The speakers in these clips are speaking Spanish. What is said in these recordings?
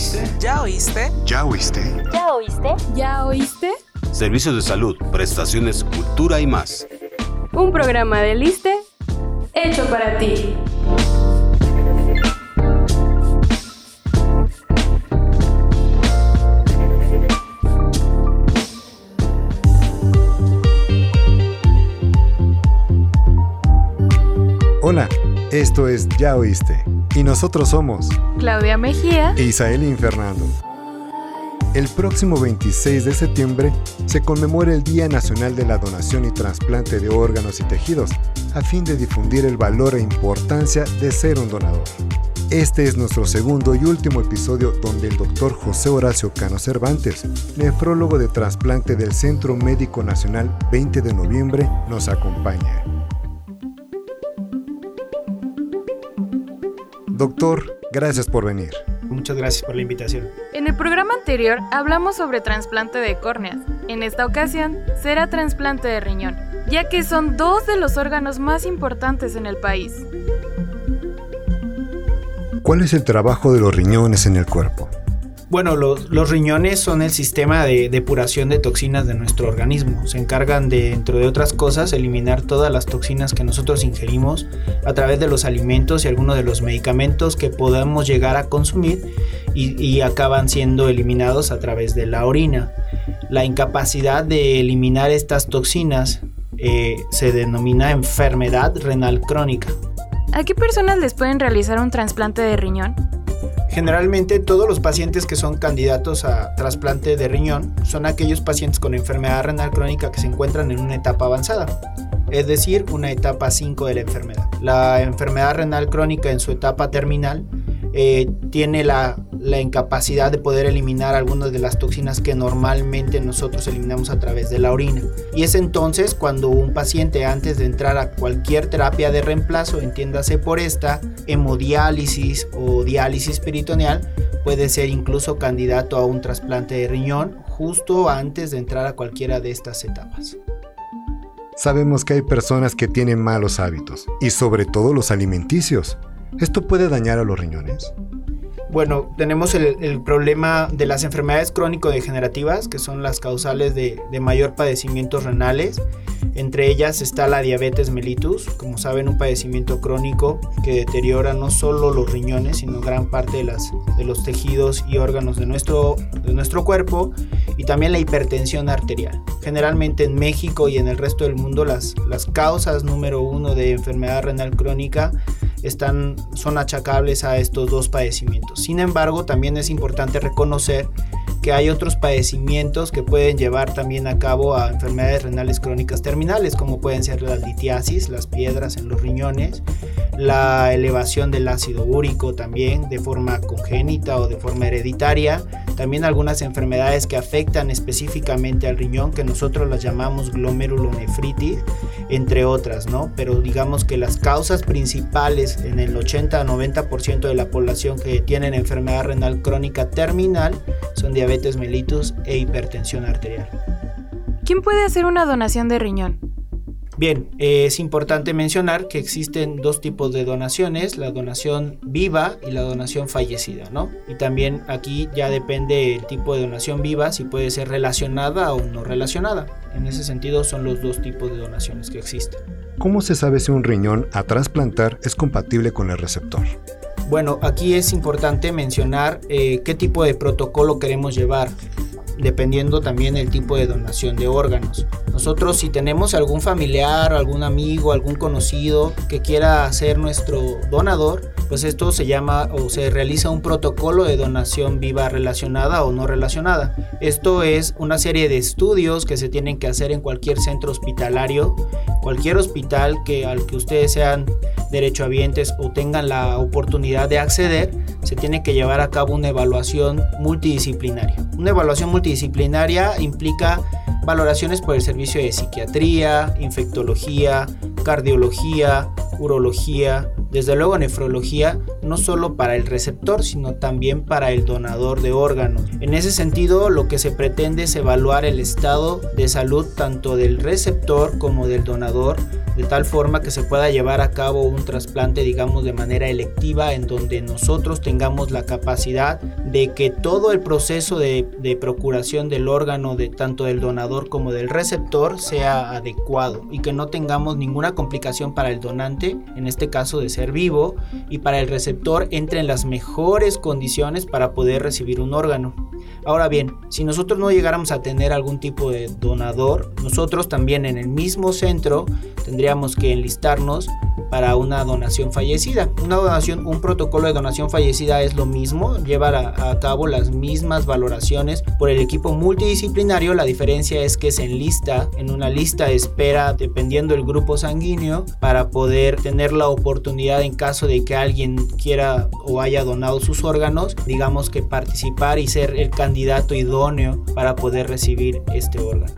oíste? ¿Ya oíste? ¿Ya oíste? ¿Ya oíste? ¿Ya oíste? Servicios de salud, prestaciones, cultura y más. Un programa de Liste hecho para ti. Hola, esto es Ya Oíste. Y nosotros somos Claudia Mejía e Isaelin Fernando. El próximo 26 de septiembre se conmemora el Día Nacional de la Donación y Trasplante de Órganos y Tejidos, a fin de difundir el valor e importancia de ser un donador. Este es nuestro segundo y último episodio donde el doctor José Horacio Cano Cervantes, nefrólogo de trasplante del Centro Médico Nacional 20 de noviembre, nos acompaña. Doctor, gracias por venir. Muchas gracias por la invitación. En el programa anterior hablamos sobre trasplante de córneas. En esta ocasión será trasplante de riñón, ya que son dos de los órganos más importantes en el país. ¿Cuál es el trabajo de los riñones en el cuerpo? Bueno, los, riñones son el sistema de depuración de toxinas de nuestro organismo. Se encargan de, entre de otras cosas, eliminar todas las toxinas que nosotros ingerimos a través de los alimentos y algunos de los medicamentos que podemos llegar a consumir y, y acaban siendo eliminados a través de la orina. La incapacidad de eliminar estas toxinas eh, se denomina enfermedad renal crónica. ¿A qué personas les pueden realizar un trasplante de riñón? Generalmente todos los pacientes que son candidatos a trasplante de riñón son aquellos pacientes con enfermedad renal crónica que se encuentran en una etapa avanzada, es decir, una etapa 5 de la enfermedad. La enfermedad renal crónica en su etapa terminal eh, tiene la, la, incapacidad de poder eliminar algunas de las toxinas que normalmente nosotros eliminamos a través de la orina. Y es entonces cuando un paciente antes de entrar a cualquier terapia de reemplazo, entiéndase por esta, hemodiálisis o diálisis peritoneal, puede ser incluso candidato a un trasplante de riñón justo antes de entrar a cualquiera de estas etapas. Sabemos que hay personas que tienen malos hábitos y sobre todo los alimenticios. ¿Esto puede dañar a los riñones? Bueno, tenemos el, problema de las enfermedades crónico-degenerativas, que son las causales de, de, mayor padecimientos renales. Entre ellas está la diabetes mellitus, como saben, un padecimiento crónico que deteriora no solo los riñones, sino gran parte de, las, de los tejidos y órganos de nuestro, de nuestro cuerpo, y también la hipertensión arterial. Generalmente en México y en el resto del mundo las, las causas número uno de enfermedad renal crónica están, son achacables a estos dos padecimientos. Sin embargo, también es importante reconocer que hay otros padecimientos que pueden llevar también a cabo a enfermedades renales crónicas terminales, como pueden ser la litiasis, las piedras en los riñones, la elevación del ácido úrico también de forma congénita o de forma hereditaria, también algunas enfermedades que afectan específicamente al riñón, que nosotros las llamamos glomerulonefritis, entre otras, ¿no? Pero digamos que las causas principales en el 80-90% de la población que tienen enfermedad renal crónica terminal son diabetes mellitus e hipertensión arterial. ¿Quién puede hacer una donación de riñón? Bien, eh, es importante mencionar que existen dos tipos de donaciones, la donación viva y la donación fallecida, ¿no? Y también aquí ya depende el tipo de donación viva, si puede ser relacionada o no relacionada. En ese sentido son los dos tipos de donaciones que existen. ¿Cómo se sabe si un riñón a trasplantar es compatible con el receptor? Bueno, aquí es importante mencionar eh, qué tipo de protocolo queremos llevar dependiendo también el tipo de donación de órganos. Nosotros si tenemos algún familiar, algún amigo, algún conocido que quiera ser nuestro donador, pues esto se llama o se realiza un protocolo de donación viva relacionada o no relacionada. Esto es una serie de estudios que se tienen que hacer en cualquier centro hospitalario, cualquier hospital que al que ustedes sean derechohabientes o tengan la oportunidad de acceder, se tiene que llevar a cabo una evaluación multidisciplinaria. Una evaluación multidisciplinaria implica valoraciones por el servicio de psiquiatría, infectología, cardiología, urología, desde luego nefrología, no solo para el receptor, sino también para el donador de órganos. En ese sentido, lo que se pretende es evaluar el estado de salud tanto del receptor como del donador de tal forma que se pueda llevar a cabo un trasplante, digamos, de manera electiva, en donde nosotros tengamos la capacidad de que todo el proceso de, procuración del órgano, de tanto del donador como del receptor, sea adecuado y que no tengamos ninguna complicación para el donante, en este caso de ser vivo, y para el receptor entre en las mejores condiciones para poder recibir un órgano. Ahora bien, si nosotros no llegáramos a tener algún tipo de donador, nosotros también en el mismo centro tendríamos que enlistarnos para una donación fallecida. Una donación, un protocolo de donación fallecida es lo mismo, lleva a, a, cabo las mismas valoraciones por el equipo multidisciplinario. La diferencia es que se enlista en una lista de espera dependiendo del grupo sanguíneo para poder tener la oportunidad en caso de que alguien quiera o haya donado sus órganos, digamos que participar y ser el candidato idóneo para poder recibir este órgano.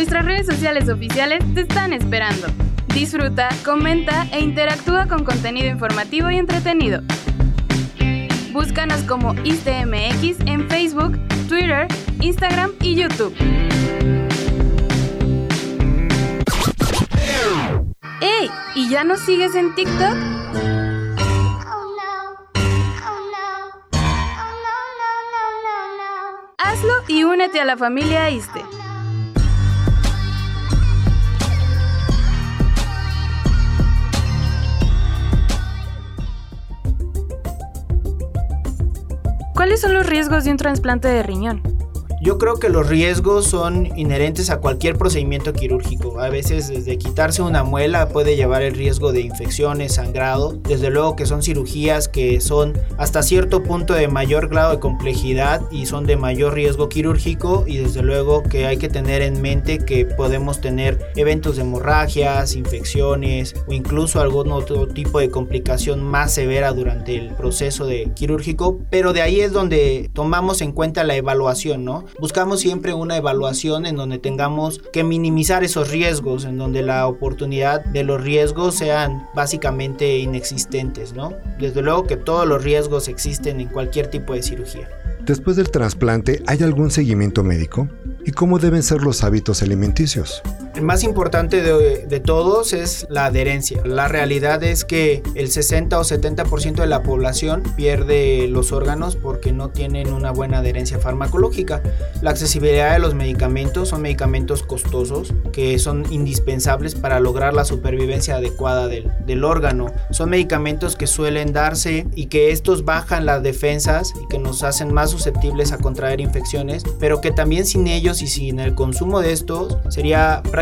Nuestras redes sociales oficiales te están esperando. Disfruta, comenta e interactúa con contenido informativo y entretenido. Búscanos como ISTMX en Facebook, Twitter, Instagram y YouTube. ¡Ey! ¿Y ya nos sigues en TikTok? Hazlo y únete a la familia ISTE. ¿Cuáles son los riesgos de un trasplante de riñón? Yo creo que los riesgos son inherentes a cualquier procedimiento quirúrgico. A veces desde quitarse una muela puede llevar el riesgo de infecciones, sangrado. Desde luego que son cirugías que son hasta cierto punto de mayor grado de complejidad y son de mayor riesgo quirúrgico y desde luego que hay que tener en mente que podemos tener eventos de hemorragias, infecciones o incluso algún otro tipo de complicación más severa durante el proceso de quirúrgico, pero de ahí es donde tomamos en cuenta la evaluación, ¿no? Buscamos siempre una evaluación en donde tengamos que minimizar esos riesgos, en donde la oportunidad de los riesgos sean básicamente inexistentes, ¿no? Desde luego que todos los riesgos existen en cualquier tipo de cirugía. Después del trasplante, ¿hay algún seguimiento médico? ¿Y cómo deben ser los hábitos alimenticios? El más importante de, de, todos es la adherencia. La realidad es que el 60 o 70% de la población pierde los órganos porque no tienen una buena adherencia farmacológica. La accesibilidad de los medicamentos son medicamentos costosos que son indispensables para lograr la supervivencia adecuada del, del órgano. Son medicamentos que suelen darse y que estos bajan las defensas y que nos hacen más susceptibles a contraer infecciones, pero que también sin ellos y sin el consumo de estos sería prácticamente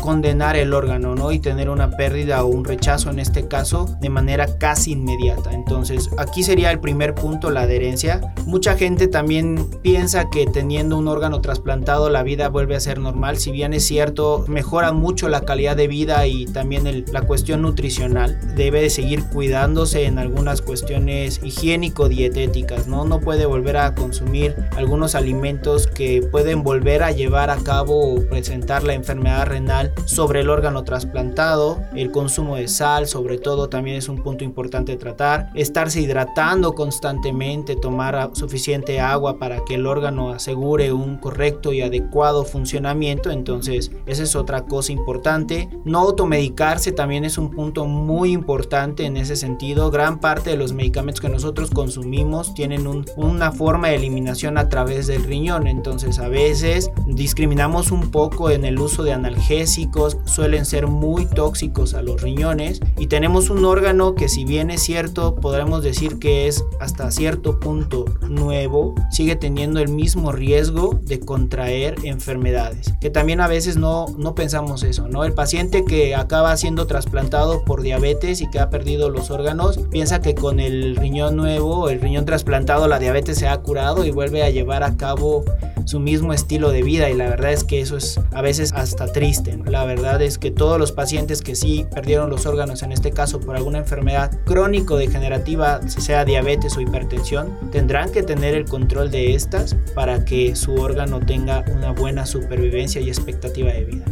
condenar el órgano, ¿no? Y tener una pérdida o un rechazo en este caso de manera casi inmediata. Entonces, aquí sería el primer punto, la adherencia. Mucha gente también piensa que teniendo un órgano trasplantado la vida vuelve a ser normal, si bien es cierto, mejora mucho la calidad de vida y también la cuestión nutricional. Debe de seguir cuidándose en algunas cuestiones higiénico-dietéticas, ¿no? No puede volver a consumir algunos alimentos que pueden volver a llevar a cabo o presentar la enfermedad renal sobre el órgano trasplantado, el consumo de sal sobre todo también es un punto importante tratar, estarse hidratando constantemente, tomar suficiente agua para que el órgano asegure un correcto y adecuado funcionamiento, entonces esa es otra cosa importante, no automedicarse también es un punto muy importante en ese sentido, gran parte de los medicamentos que nosotros consumimos tienen un, una forma de eliminación a través del riñón, entonces a veces discriminamos un poco en el uso de analgésicos, suelen ser muy tóxicos a los riñones y tenemos un órgano que si bien es cierto, podremos decir que es hasta cierto punto nuevo, sigue teniendo el mismo riesgo de contraer enfermedades, que también a veces no, no pensamos eso, ¿no? El paciente que acaba siendo trasplantado por diabetes y que ha perdido los órganos, piensa que con el riñón nuevo, el riñón trasplantado, la diabetes se ha curado y vuelve a llevar a cabo su mismo estilo de vida y la verdad es que eso es a veces hasta triste. La verdad es que todos los pacientes que sí perdieron los órganos, en este caso por alguna enfermedad crónico-degenerativa, sea diabetes o hipertensión, tendrán que tener el control de estas para que su órgano tenga una buena supervivencia y expectativa de vida.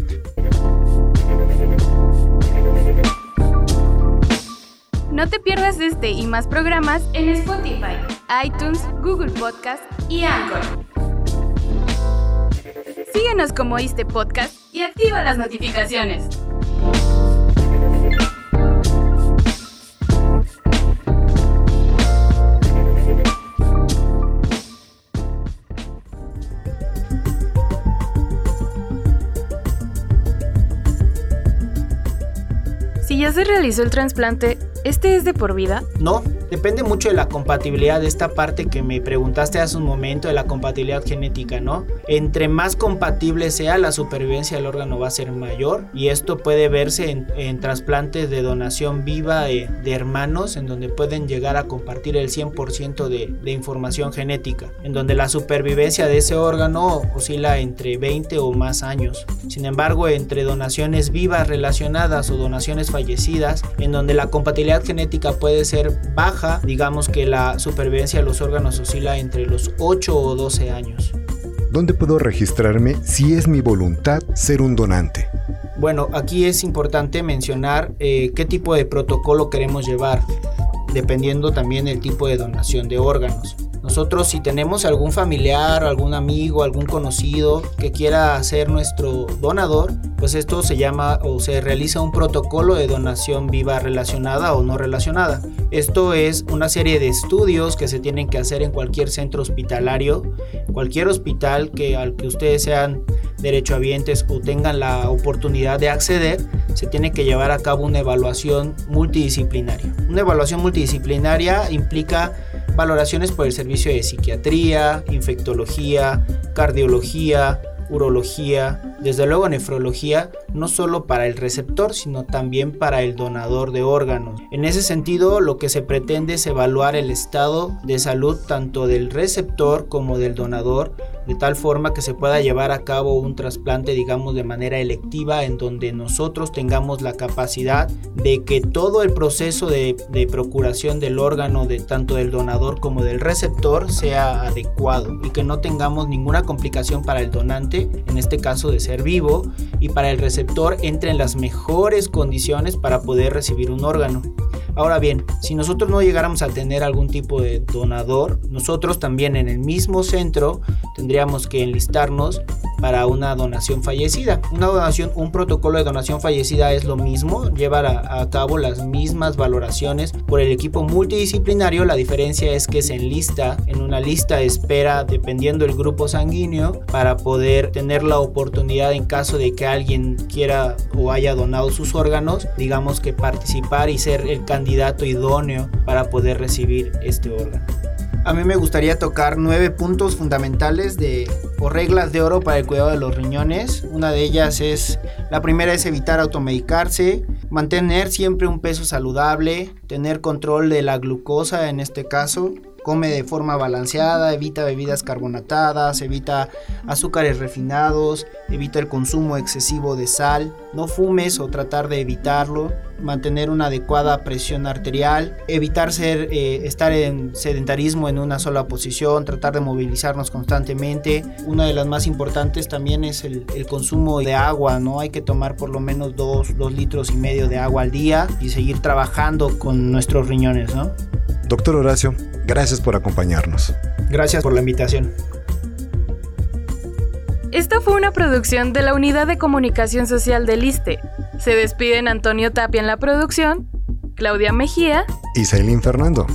No te pierdas este y más programas en Spotify, iTunes, Google Podcast y Anchor. Síguenos como este podcast y activa las notificaciones. Si ya se realizó el trasplante, ¿este es de por vida? No, depende mucho de la compatibilidad de esta parte que me preguntaste hace un momento, de la compatibilidad genética, ¿no? Entre más compatible sea, la supervivencia del órgano va a ser mayor y esto puede verse en, trasplantes de donación viva de, hermanos, en donde pueden llegar a compartir el 100% de, de información genética, en donde la supervivencia de ese órgano oscila entre 20 o más años. Sin embargo, entre donaciones vivas relacionadas o donaciones fallecidas, en donde la compatibilidad genética puede ser baja, digamos que la supervivencia de los órganos oscila entre los 8 o 12 años. ¿Dónde puedo registrarme si es mi voluntad ser un donante? Bueno, aquí es importante mencionar eh, qué tipo de protocolo queremos llevar, dependiendo también del tipo de donación de órganos. Nosotros si tenemos algún familiar, algún amigo, algún conocido que quiera ser nuestro donador, pues esto se llama o se realiza un protocolo de donación viva relacionada o no relacionada. Esto es una serie de estudios que se tienen que hacer en cualquier centro hospitalario, cualquier hospital que al que ustedes sean derechohabientes o tengan la oportunidad de acceder, se tiene que llevar a cabo una evaluación multidisciplinaria. Una evaluación multidisciplinaria implica valoraciones por el servicio de psiquiatría, infectología, cardiología, urología, desde luego nefrología, no solo para el receptor, sino también para el donador de órganos. En ese sentido, lo que se pretende es evaluar el estado de salud tanto del receptor como del donador de tal forma que se pueda llevar a cabo un trasplante, digamos, de manera electiva, en donde nosotros tengamos la capacidad de que todo el proceso de, procuración del órgano, de tanto del donador como del receptor, sea adecuado y que no tengamos ninguna complicación para el donante, en este caso de ser vivo, y para el receptor entre en las mejores condiciones para poder recibir un órgano. Ahora bien, si nosotros no llegáramos a tener algún tipo de donador, nosotros también en el mismo centro tendríamos que enlistarnos para una donación fallecida. Una donación, un protocolo de donación fallecida es lo mismo, llevar a, cabo las mismas valoraciones por el equipo multidisciplinario. La diferencia es que se enlista en una lista de espera dependiendo del grupo sanguíneo para poder tener la oportunidad en caso de que alguien quiera o haya donado sus órganos, digamos que participar y ser el candidato idóneo para poder recibir este órgano. A mí me gustaría tocar nueve puntos fundamentales de o reglas de oro para el cuidado de los riñones. Una de ellas es, la primera es evitar automedicarse, mantener siempre un peso saludable, tener control de la glucosa en este caso, come de forma balanceada, evita bebidas carbonatadas, evita azúcares refinados, evita el consumo excesivo de sal, no fumes o tratar de evitarlo, mantener una adecuada presión arterial, evitar ser, eh, estar en sedentarismo en una sola posición, tratar de movilizarnos constantemente. Una de las más importantes también es el, consumo de agua, ¿no? Hay que tomar por lo menos 2 litros y medio de agua al día y seguir trabajando con nuestros riñones, ¿no? Doctor Horacio, gracias por acompañarnos. Gracias por la invitación. Esta fue una producción de la Unidad de Comunicación Social del ISTE. Se despiden Antonio Tapia en la producción, Claudia Mejía y Celine Fernando.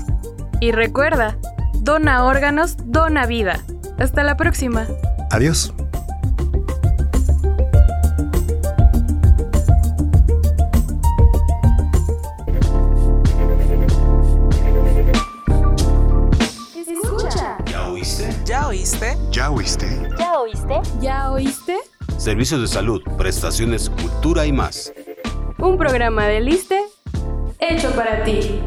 Y recuerda, dona órganos, dona vida. Hasta la próxima. Adiós. ¿Ya oíste? ¿Ya oíste? ¿Ya oíste? Servicios de salud, prestaciones, cultura y más. Un programa de Liste hecho para ti.